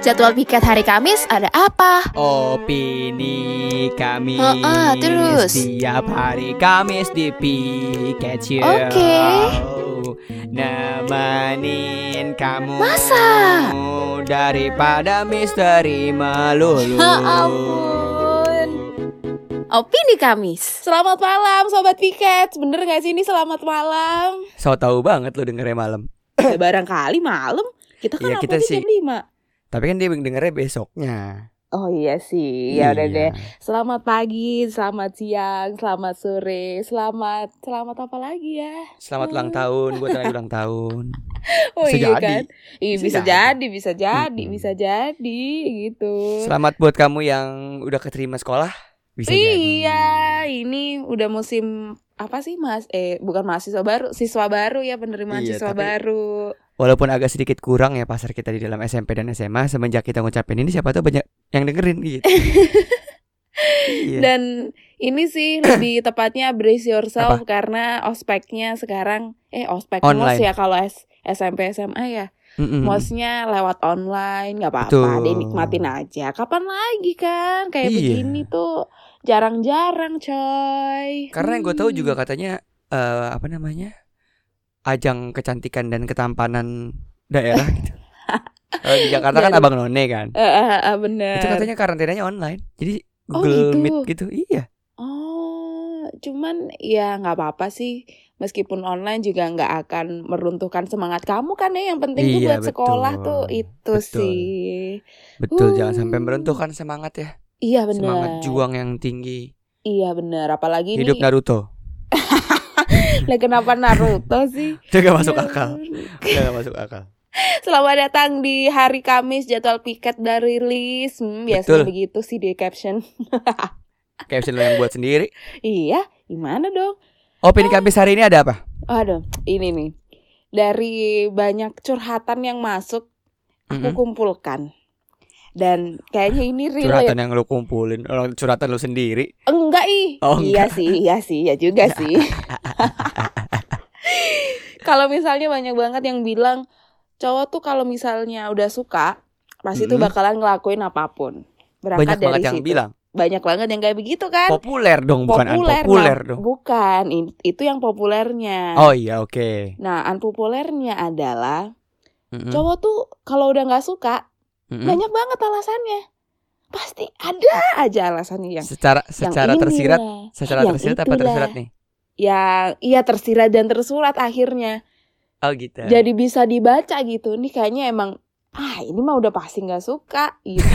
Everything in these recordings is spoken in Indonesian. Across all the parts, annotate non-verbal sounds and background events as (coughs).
Jadwal piket hari Kamis ada apa? Opini kami Heeh, terus? Setiap hari Kamis di Piket Oke. Nemenin kamu Masa? Daripada misteri melulu Ya ampun. Opini Kamis. Selamat malam Sobat Piket. Bener gak sih ini selamat malam? So tau banget lu dengernya malam Ya, barangkali malam. Kita kan Iya, kita sih. jam 5. Tapi kan dia dengernya besoknya Oh iya sih. Ya udah Iya. deh. Selamat pagi, selamat siang, selamat sore, selamat selamat apa lagi ya? Selamat ulang tahun buat yang ulang (laughs) tahun Oh Bisa iya jadi. kan? Iya Bisa bisa, jadi. bisa jadi, Mm-mm. bisa jadi gitu. Selamat buat kamu yang udah keterima sekolah Bisa Iya, jadi ini udah musim apa sih mas? Eh bukan mahasiswa baru, siswa baru ya penerimaan Iya, siswa tapi- baru. Walaupun agak sedikit kurang ya pasar kita di dalam SMP dan SMA Semenjak kita ngucapin ini siapa tahu banyak yang dengerin gitu (laughs) Iya. Dan ini sih lebih (coughs) tepatnya brace yourself karena ospeknya sekarang eh ospek mos ya kalau S- SMP SMA ya. Mm-mm. Mosnya lewat online nggak apa-apa, dinikmatin aja. Kapan lagi kan kayak Iya. begini tuh jarang-jarang coy. Karena yang gue tahu Hmm. juga katanya eh, Apa namanya Ajang kecantikan dan ketampanan daerah gitu (laughs) Kalau di Jakarta kan Dari- Abang None kan Eh, eh, eh, bener. Itu katanya karantinanya online Jadi Oh, Google gitu. Meet gitu Iya Oh, cuman ya nggak apa-apa sih. Meskipun online juga nggak akan meruntuhkan semangat kamu kan ya. Yang penting tuh Iya, buat sekolah betul. tuh itu Betul. sih. Betul Uh. jangan sampai meruntuhkan semangat ya Iya benar. Semangat juang yang tinggi Iya benar. Apalagi Hidup nih. Naruto (laughs) Lah kenapa Naruto sih? Itu gak masuk Ya akal gak masuk akal Selamat datang di hari Kamis jadwal piket dari rilis. Hmm, biasanya Betul. begitu sih di caption. (laughs) Caption lo yang buat sendiri iya, gimana dong? Opini Kamis hari ini ada apa? Aduh, ini nih. Dari banyak curhatan yang masuk, aku Mm-mm. kumpulkan. Dan kayaknya ini Curhatan relate. yang lo kumpulin Orang curhatan lo sendiri Enggak ih. Oh, iya enggak. sih, iya sih, ya juga (laughs) sih. (laughs) (laughs) kalau misalnya banyak banget yang bilang cowok tuh kalau misalnya udah suka, pasti tuh Mm-mm. bakalan ngelakuin apa pun. Berangkat Banyak dari banget yang situ. bilang Banyak banget yang kayak begitu kan? Populer dong Bukan populer, unpopuler nah, dong Bukan, itu yang populernya. Oh iya oke Nah, unpopulernya adalah Mm-mm. cowok tuh kalau udah nggak suka, Mm-mm. banyak banget alasannya. Pasti ada aja alasannya yang Secara secara yang tersirat Secara yang tersirat apa tersirat nih? Yang iya tersirat dan tersurat akhirnya. Oh gitu Jadi bisa dibaca gitu. Nih kayaknya emang ah ini mah udah pasti nggak suka gitu. (laughs)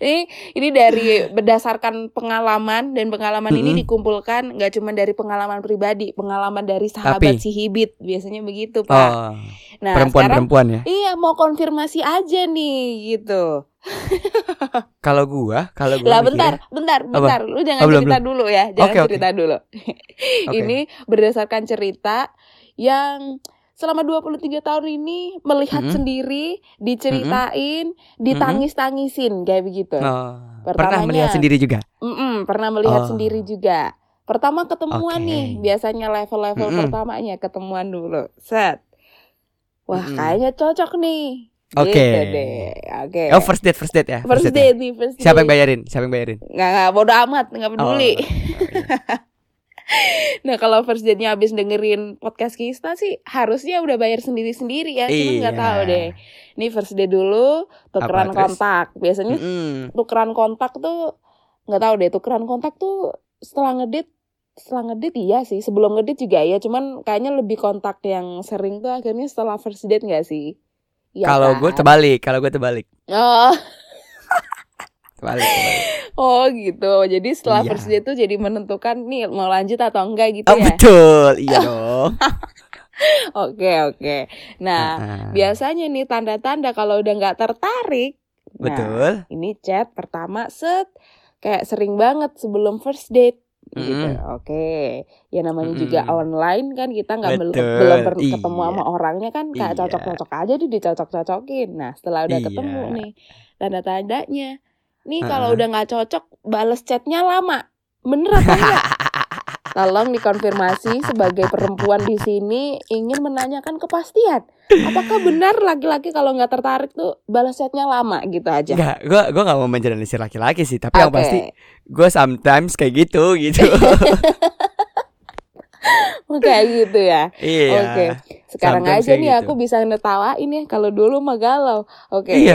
ini ini dari berdasarkan pengalaman dan pengalaman ini Mm-mm. dikumpulkan nggak cuma dari pengalaman pribadi, pengalaman dari sahabat Tapi- si Hibit biasanya begitu pak. Oh nah sekarang perempuan-perempuan ya iya mau konfirmasi aja nih gitu. (laughs) Kalau gua Kalau gua Lah mikirnya- bentar, bentar, bentar. Lu jangan Oh, belum, cerita dulu ya, jangan oke. cerita dulu. (laughs) Oke. Ini berdasarkan cerita yang selama 23 tahun ini melihat Mm-mm. sendiri, diceritain, ditangis-tangisin kayak begitu. Oh, pernah melihat sendiri juga Mm-mm, pernah melihat Oh. sendiri juga. Pertama ketemuan Oke. nih, biasanya level-level Mm-mm. pertamanya ketemuan dulu. Set. Wah, Mm-mm. kayaknya cocok nih. Oke. Deh. Oke. Oh first date first date ya First ya? date nih, first Siapa yang date. bayarin Siapa yang bayarin Nggak, nggak, bodo amat, nggak peduli. Oh, iya. (laughs) Nah kalau first date-nya habis dengerin podcast kita sih harusnya udah bayar sendiri-sendiri ya. Cuma nggak Iya. tahu deh. Ini first date dulu, tukeran Apa, terus? kontak. Biasanya Mm-mm. tukeran kontak tuh nggak tahu deh. Tukeran kontak tuh setelah ngedit, setelah ngedit iya sih. Sebelum ngedit juga ya. Cuman kayaknya lebih kontak yang sering tuh akhirnya setelah first date nggak sih? Iya Kalau gue kan? terbalik Kalau gue terbalik Oh, (laughs) Terbalik, terbalik. oh gitu. Jadi setelah Iya. first date tuh jadi menentukan nih mau lanjut atau enggak gitu Oh ya. betul Iya (laughs) dong Oke oke. Nah Ah, biasanya nih tanda-tanda kalau udah nggak tertarik. Nah, Betul ini chat pertama set kayak sering banget sebelum first date. Gitu. Mm-mm. Oke. Ya namanya Mm-mm. juga online kan kita nggak belum belum pernah iya. ketemu sama orangnya kan kayak Iya. cocok-cocok aja deh dicocok-cocokin. Nah setelah udah Iya. ketemu nih tanda-tandanya. Nih kalau udah nggak cocok bales chatnya lama. Bener apa enggak? (laughs) Tolong dikonfirmasi sebagai perempuan di sini ingin menanyakan kepastian. Apakah benar laki-laki kalau nggak tertarik tuh balas chatnya lama gitu aja? Enggak, gue gue gak mau menjelaskan laki-laki sih, tapi yang Oke. pasti gue sometimes kayak gitu gitu. (laughs) Kayak gitu ya. iya. Oke. Sekarang Sometimes aja nih gitu. aku bisa ngetawain ya kalau dulu mah galau. Oke. Iya.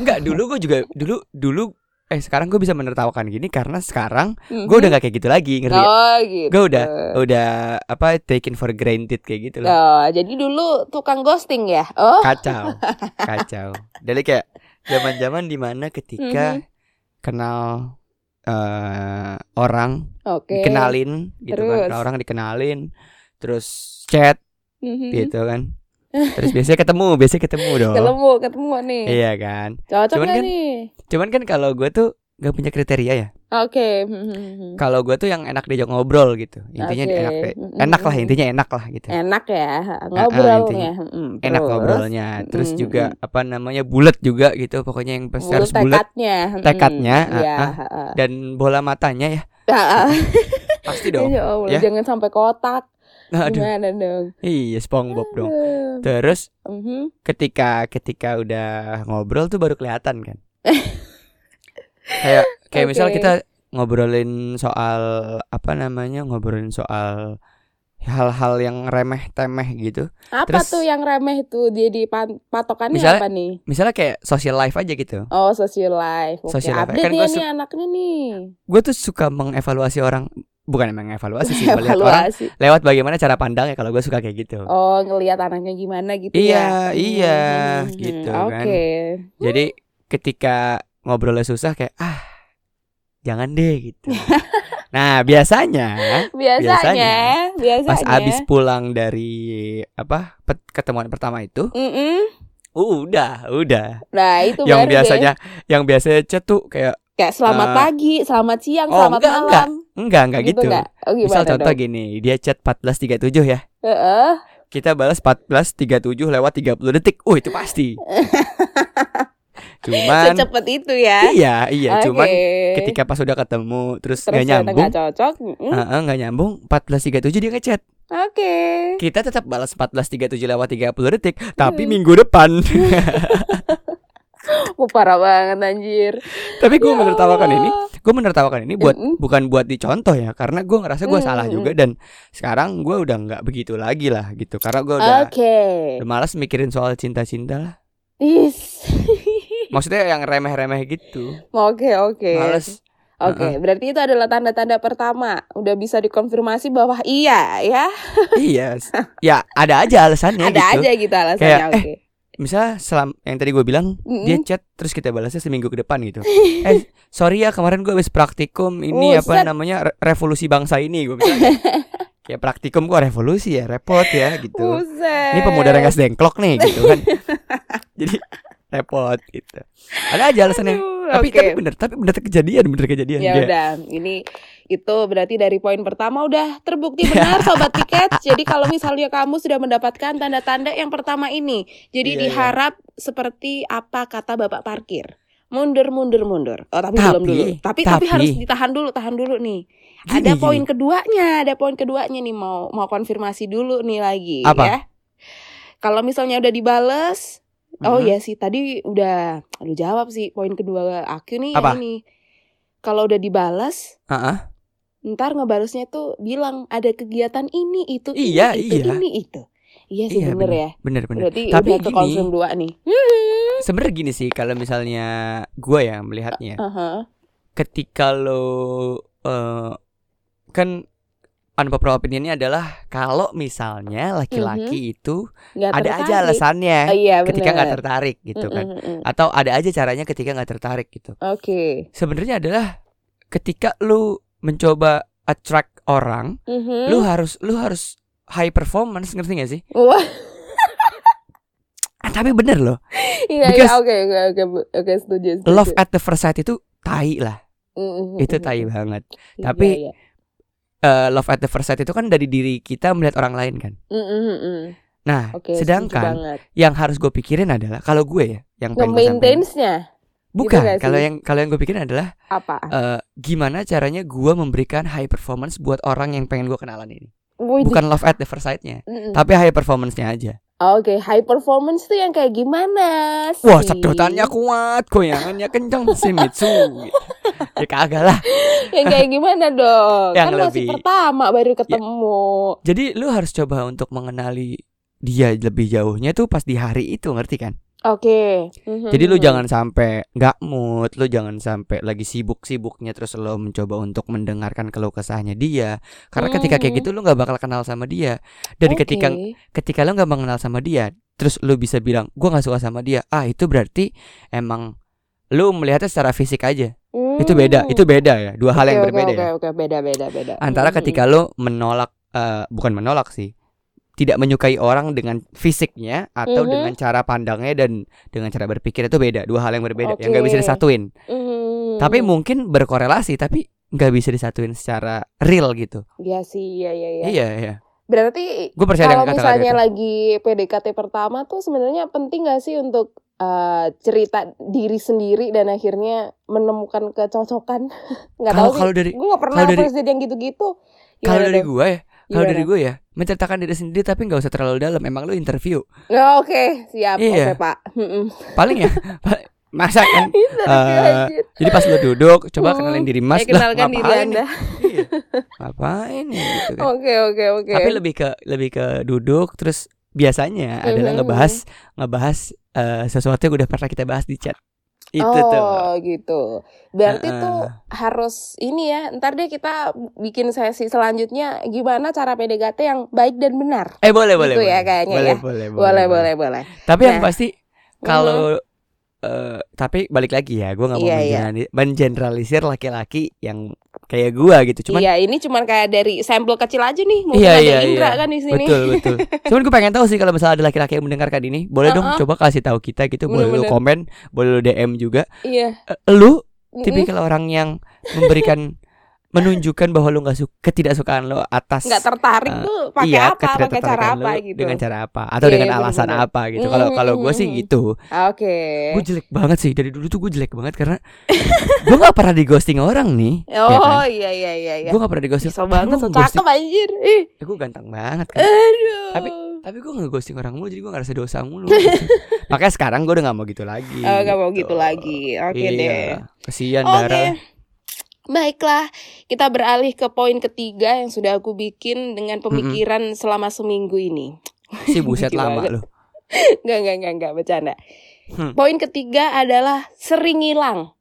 Enggak, dulu gue juga dulu dulu eh sekarang gue bisa menertawakan gini karena sekarang gue udah gak kayak gitu lagi, ngerti gak? Oh gitu. Gue udah udah apa taken for granted kayak gitu loh. Oh, jadi dulu tukang ghosting ya? Oh. Kacau. (laughs) Kacau. Jadi kayak zaman-zaman di mana ketika Mhm. kenal eh orang Oke. dikenalin gitu kan Terus? Kenal orang dikenalin terus chat Mhm. gitu kan terus biasanya ketemu biasanya ketemu dong Ketemu, ketemu nih. iya kan Cocok Cuman kan- nih? cuman kan kalau gue tuh gak punya kriteria ya Oke. Mhm. kalau gue tuh yang enak diajak ngobrol gitu intinya Oke. enak enak lah intinya enak lah gitu Enak ya ngobrolnya. Mm, enak terus? ngobrolnya terus Mm, juga mm. apa namanya bulat juga gitu pokoknya yang pasti Bulat harus bulat tekadnya. Mm, Tekadnya, Iya. ah, heeh. dan bola matanya ya pasti dong (laughs) ya Allah, ya. jangan sampai kotak. Aduh Gimana dong? iya SpongeBob dong terus Mhm. ketika ketika udah ngobrol tuh baru kelihatan kan (laughs) kayak kayak misal Oke. kita ngobrolin soal apa namanya ngobrolin soal hal-hal yang remeh temeh gitu Apa Terus- tuh yang remeh tuh dia di pan- patokannya Misalnya- apa nih? misalnya kayak social life aja gitu Oh social life. Oke, Social life. update Kan nih anaknya nih. gue tuh suka mengevaluasi orang bukan emang evaluasi sih (laughs) melihat orang Evaluasi. lewat bagaimana cara pandangnya kalau gue suka kayak gitu Oh ngelihat anaknya gimana gitu Iya, ya? iya, Hmm, gitu Oke. kan. jadi ketika ngobrolnya susah kayak ah jangan deh gitu (laughs) nah biasanya Biasanya, biasanya. pas abis pulang dari apa ketemuan pertama itu Mm-mm. udah udah Nah itu yang baru deh. biasanya yang biasanya chat tuh kayak kayak selamat eh, pagi, selamat siang, oh, selamat enggak, malam. enggak enggak gitu, nggak? Oh, gimana misal contoh dong? gini dia chat 14.37 ya Heeh. kita balas 14.37 lewat 30 detik oh itu pasti (laughs) cuman Secepat itu ya. iya iya Oke. cuman ketika pas udah ketemu terus terus nggak nyambung nggak cocok. nggak nyambung 14.37 dia ngechat Oke. kita tetap balas 14.37 lewat 30 detik tapi Hmm. minggu depan (laughs) (laughs) Oh, parah banget anjir. tapi gue Ya menertawakan ini gue menertawakan ini buat Mm-mm. bukan buat dicontoh ya karena gue ngerasa gue salah Mm-mm. juga dan sekarang gue udah nggak begitu lagi lah gitu karena gue udah Oke. udah malas mikirin soal cinta-cinta lah Is. (laughs) maksudnya yang remeh-remeh gitu Oke, oke. males Oke, berarti itu adalah tanda-tanda pertama. Udah bisa dikonfirmasi bahwa iya ya. iya ya ada aja alasannya (laughs) Ada gitu aja gitu alasannya. Kayak, eh, Oke. Misalnya selam yang tadi gue bilang Mm-mm. dia chat terus kita balasnya seminggu ke depan gitu (laughs) eh sorry ya kemarin gue habis praktikum ini apa Buset. namanya re- revolusi bangsa ini gue bilang kayak (laughs) praktikum kok revolusi ya repot ya gitu Buset. ini pemuda rengas dengklok nih gitu kan (laughs) jadi repot gitu ada aja alasannya Aduh, tapi oke. tapi bener tapi bener kejadian bener kejadian Ya udah, ini itu berarti dari poin pertama udah terbukti benar (laughs) sobat tiket. Jadi kalau misalnya kamu sudah mendapatkan tanda-tanda yang pertama ini, jadi Iya, iya. diharap seperti apa kata Bapak parkir. Mundur mundur mundur. Oh, tapi, belum Tapi, dulu. Tapi tapi tapi. harus ditahan dulu, tahan dulu nih. Gini, ada gini. poin keduanya, ada poin keduanya nih mau mau konfirmasi dulu nih lagi Apa? ya. Kalau misalnya udah dibales, oh ya sih tadi udah lu jawab sih poin kedua aku nih Apa? yang ini. Kalau udah dibalas, Ah-ah. Ntar ngebalesnya tuh bilang ada kegiatan ini itu Iya, ini, itu iya. ini itu. Iya sih Iya, bener, ya. bener bener Berarti tapi udah ke gini konsum dua nih. (laughs) sebenarnya gini sih kalau misalnya gue ya melihatnya Aha. ketika lo eh, kan unpopular opinionnya adalah kalau misalnya laki-laki itu Nggak ada aja Mhm. tertarik. alasannya Oh, iya ketika nggak bener. tertarik gitu kan Mm, mm, mm. atau ada aja caranya ketika nggak tertarik gitu Oke. sebenarnya adalah ketika lu mencoba attract orang Mhm. lu harus lu harus high performance ngerti gak sih Wah, Ah, tapi bener loh iya iya oke oke oke setuju setuju. love at the first sight itu tai lah Mm, mm, itu mm, tai mm. banget Iya, Tapi iya. Eh, love at the first sight itu kan dari diri kita melihat orang lain kan Mm, mm, mm, mm. nah setuju sedangkan yang harus gue pikirin adalah kalau gue ya yang pengen nge-maintainnya. Bukan, nggak kalau yang kalau yang gue pikirin adalah apa eh, gimana caranya gue memberikan high performance buat orang yang pengen gue kenalan ini. Wih, Bukan love at the first sight-nya, mm-mm. tapi high performance-nya aja. Oke, high performance tuh yang kayak gimana sih? Wah, sedotannya kuat, goyangannya kencang, Shimizu. gitu. (laughs) Ya kagak lah. yang kayak gimana dong? Yang kan masih lebih- Ya. pertama baru ketemu. Jadi lu harus coba untuk mengenali dia lebih jauhnya tuh pas di hari itu, ngerti kan? Oke. Mhm. Jadi lu jangan sampai nggak mood, lu jangan sampai lagi sibuk-sibuknya terus lo mencoba untuk mendengarkan keluh kesahnya dia. Karena ketika kayak Mhm. gitu lu nggak bakal kenal sama dia. Dan Oke. ketika ketika lu nggak mengenal sama dia, terus lu bisa bilang gua nggak suka sama dia. Ah, itu berarti emang lu melihatnya secara fisik aja. Itu beda, Hmm. itu beda ya. Dua hal yang Oke, berbeda Oke, ya. oke, beda, beda, beda. Antara Mhm. ketika lu menolak eh, bukan menolak sih. Tidak menyukai orang dengan fisiknya atau Mhm. dengan cara pandangnya dan dengan cara berpikir itu beda. Dua hal yang berbeda yang nggak bisa disatuin. Mhm. Tapi mungkin berkorelasi tapi nggak bisa disatuin secara real gitu. Iya sih, iya, iya, iya. Iya, iya. Berarti Gue percaya kalau dengan kata-kata misalnya itu. lagi PDKT pertama tuh sebenarnya penting gak sih untuk eh, cerita diri sendiri dan akhirnya menemukan kecocokan? (laughs) Nggak tahu Kalau sih. kalau dari Gue gak pernah kalau dari- yang gitu-gitu. kalau dari gue ya, kalau dari gue ya, menceritakan diri sendiri tapi nggak usah terlalu dalam. Emang lu interview. Ya, Oke, siap. Iya. Oke, Pak. Mm-mm. Paling ya (laughs) masa kan anjir. jadi pas lu duduk coba Hmm. kenalin diri Mas Eh, lah kenalkan diri ngapain Anda. nih? Iya. ngapain nih gitu kan. Oke, oke, oke. Tapi lebih ke lebih ke duduk terus biasanya adalah Mhm. ngebahas ngebahas eh, sesuatu yang udah pernah kita bahas di chat. Itu oh, tuh. gitu. Berarti Heeh. tuh harus ini ya. Ntar deh kita bikin sesi selanjutnya gimana cara PDKT yang baik dan benar. Eh boleh boleh. Gitu ya boleh. kayaknya boleh, ya. Boleh Boleh, boleh, boleh. Tapi yang Nah. pasti kalau eh, tapi balik lagi ya, gue nggak mau Iya, iya. mengenerali- mengeneralisir laki-laki yang kayak gua gitu. Cuman iya, ini cuman kayak dari sampel kecil aja nih. Mungkin Iya, ada iya, Indra iya. kan di sini. betul betul. (laughs) Cuman gue pengen tahu sih kalau misalnya ada laki-laki yang mendengarkan ini, boleh dong Uh-uh. coba kasih tahu kita gitu, boleh lu Bener-bener. komen, boleh lu DM juga. Iya. Eh, lu tipikal orang yang memberikan (laughs) menunjukkan bahwa lu nggak suka ketidaksukaan lo atas nggak tertarik eh, tuh pakai iya, apa, pakai cara apa gitu. dengan cara apa atau Iya, dengan iya, alasan bener-bener. apa gitu. Kalau Mm, kalau gue sih gitu. Oke. Gue jelek banget sih dari dulu tuh gue jelek banget karena (laughs) gue nggak pernah di ghosting orang nih. ya Oh kan? iya iya iya iya. Gue gak pernah di ghosting. Bisa banget, so cakep anjir. Ih, gue ganteng banget kan. aduh. Tapi tapi gue nggak ghosting orang mulu jadi gue ngerasa dosa mulu. gitu. (laughs) Makanya sekarang gue udah nggak mau gitu lagi. Oh, gak mau gitu lagi. Oke Iya, deh. Kesian Oke. darah. Baiklah, kita beralih ke poin ketiga yang sudah aku bikin dengan pemikiran selama seminggu ini. Si buset lama loh. (laughs) Enggak, enggak, enggak, enggak, bercanda. Hmm. Poin ketiga adalah sering hilang.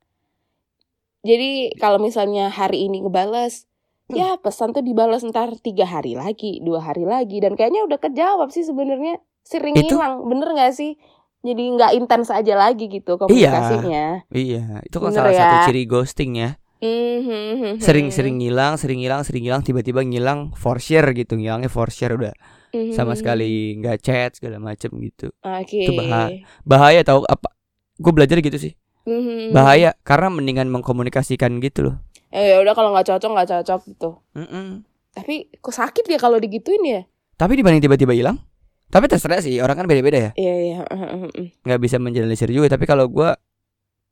Jadi kalau misalnya hari ini ngebales, Hmm. ya pesan tuh dibalas ntar tiga hari lagi, dua hari lagi, dan kayaknya udah kejawab sih sebenarnya sering Itu- hilang, bener nggak sih? Jadi nggak intens aja lagi gitu komunikasinya. Iya, itu kan Bener salah ya. satu ciri ghosting ya. Mhm. Sering-sering ngilang, sering ngilang, sering ngilang, tiba-tiba ngilang for share gitu, ngilangnya for share udah Mhm. sama sekali nggak chat segala macem gitu. Oke. Itu bahaya. Bahaya tau apa? Gue belajar gitu sih. Mhm. Bahaya karena mendingan mengkomunikasikan gitu loh. Eh, ya udah kalau nggak cocok nggak cocok gitu. Mm-mm. Tapi kok sakit ya kalau digituin ya? Tapi dibanding tiba-tiba hilang, tapi terserah sih orang kan beda-beda ya. Iya iya. Mhm. nggak bisa menjelaskan juga tapi kalau gue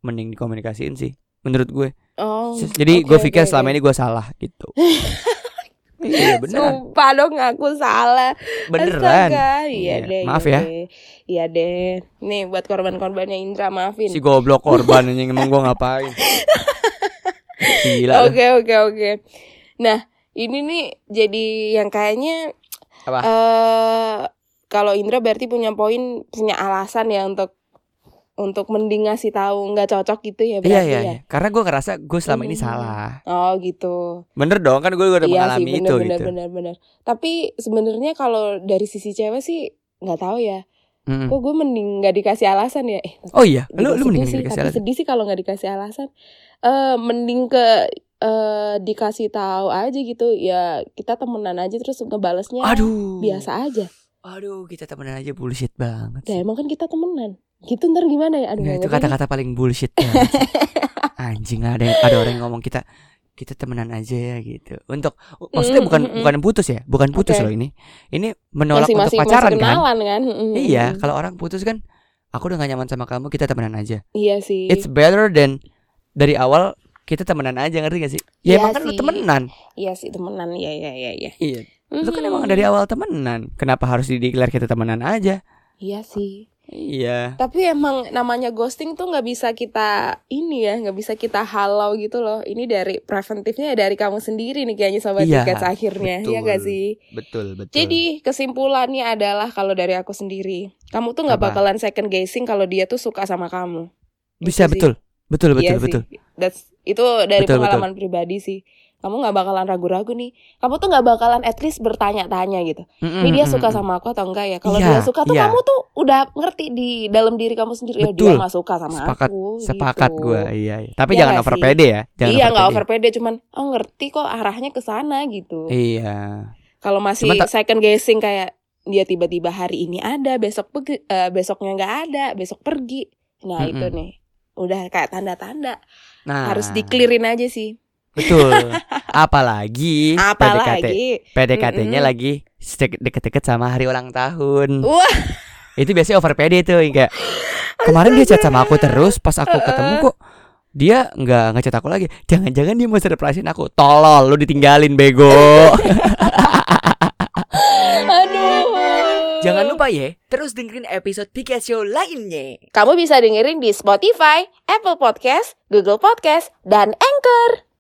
mending dikomunikasiin sih menurut gue Oh. jadi oke, gue pikir oke, selama oke. ini gue salah gitu (laughs) iya beneran Sumpah dong aku salah. beneran Astaga, iya Iya, deh. maaf ya. Iya deh. Nih buat korban-korbannya Indra maafin. si goblok korban anjing emang gue ngapain (laughs) gila. Oke oke oke. Nah ini nih jadi yang kayaknya Apa? eh kalau Indra berarti punya poin punya alasan ya untuk untuk mending ngasih tahu nggak cocok gitu ya iya berarti iya ya. iya karena gue ngerasa gue selama ini Mhm. salah Oh gitu. bener dong kan gue udah iya sih mengalami bener itu bener gitu bener bener. Tapi sebenarnya kalau dari sisi cewek sih nggak tahu ya. Mm-mm. Kok gue mending nggak dikasih alasan ya? Eh, oh iya lu lu mending sih, dikasih tapi alasan sedih sih kalau nggak dikasih alasan. Eh mending ke eh dikasih tahu aja gitu ya kita temenan aja terus ngebalesnya aduh biasa aja. aduh kita temenan aja bullshit banget Ya sih. emang kan kita temenan. Gitu ntar gimana ya? Aduh Nggak, itu kata-kata paling bullshit sih. (laughs) Anjing ada yang, ada orang yang ngomong kita kita temenan aja ya gitu. Untuk maksudnya Mm, bukan mm, mm. bukan putus ya, bukan putus loh ini. Ini menolak masih untuk masih pacaran masih kan. kenalan kan? Mm, Iya, mm. kalau orang putus kan aku udah gak nyaman sama kamu kita temenan aja Iya sih. it's better than dari awal kita temenan aja ngerti gak sih ya Iya emang kan lu sih. temenan Iya sih temenan. Iya iya iya iya. iya lu kan emang dari awal temenan kenapa harus dideklar kita temenan aja Iya sih. Iya Tapi emang namanya ghosting tuh nggak bisa kita ini ya, nggak bisa kita halau gitu loh. Ini dari preventifnya dari kamu sendiri nih kayaknya sobat Iya, tiket akhirnya, ya betul. gak sih? betul betul Jadi kesimpulannya adalah kalau dari aku sendiri, kamu tuh nggak bakalan second guessing kalau dia tuh suka sama kamu. bisa Itu sih. betul betul betul Iya betul sih. That's, itu dari Betul, pengalaman pribadi sih. Kamu nggak bakalan ragu-ragu nih. Kamu tuh nggak bakalan at least bertanya-tanya gitu. Ini dia suka sama aku atau enggak ya? Kalau Iya, dia suka tuh iya. kamu tuh udah ngerti di dalam diri kamu sendiri ya dia Betul. nggak suka sama sepakat aku. sepakat gitu. gue iya, iya. tapi Iya jangan over pede ya jangan iya nggak over pede cuman oh ngerti kok arahnya ke sana gitu. iya Kalau masih Cuman second guessing kayak dia tiba-tiba hari ini ada, besok pergi, eh, besoknya nggak ada, besok pergi. Nah Mm-mm. itu nih udah kayak tanda-tanda nah harus diklirin aja sih. betul (laughs) apalagi PDKT Apalagi PDKT-nya Mm-mm. lagi deket-deket sama hari ulang tahun Wah. itu biasanya over pede tuh kayak kemarin dia chat sama aku terus pas aku ketemu kok dia nggak ngechat aku lagi jangan-jangan dia mau surprisein aku tolol lu ditinggalin bego (laughs) Aduh. jangan lupa ya terus dengerin episode Pika Show lainnya Kamu bisa dengerin di Spotify, Apple Podcast, Google Podcast, dan Anchor.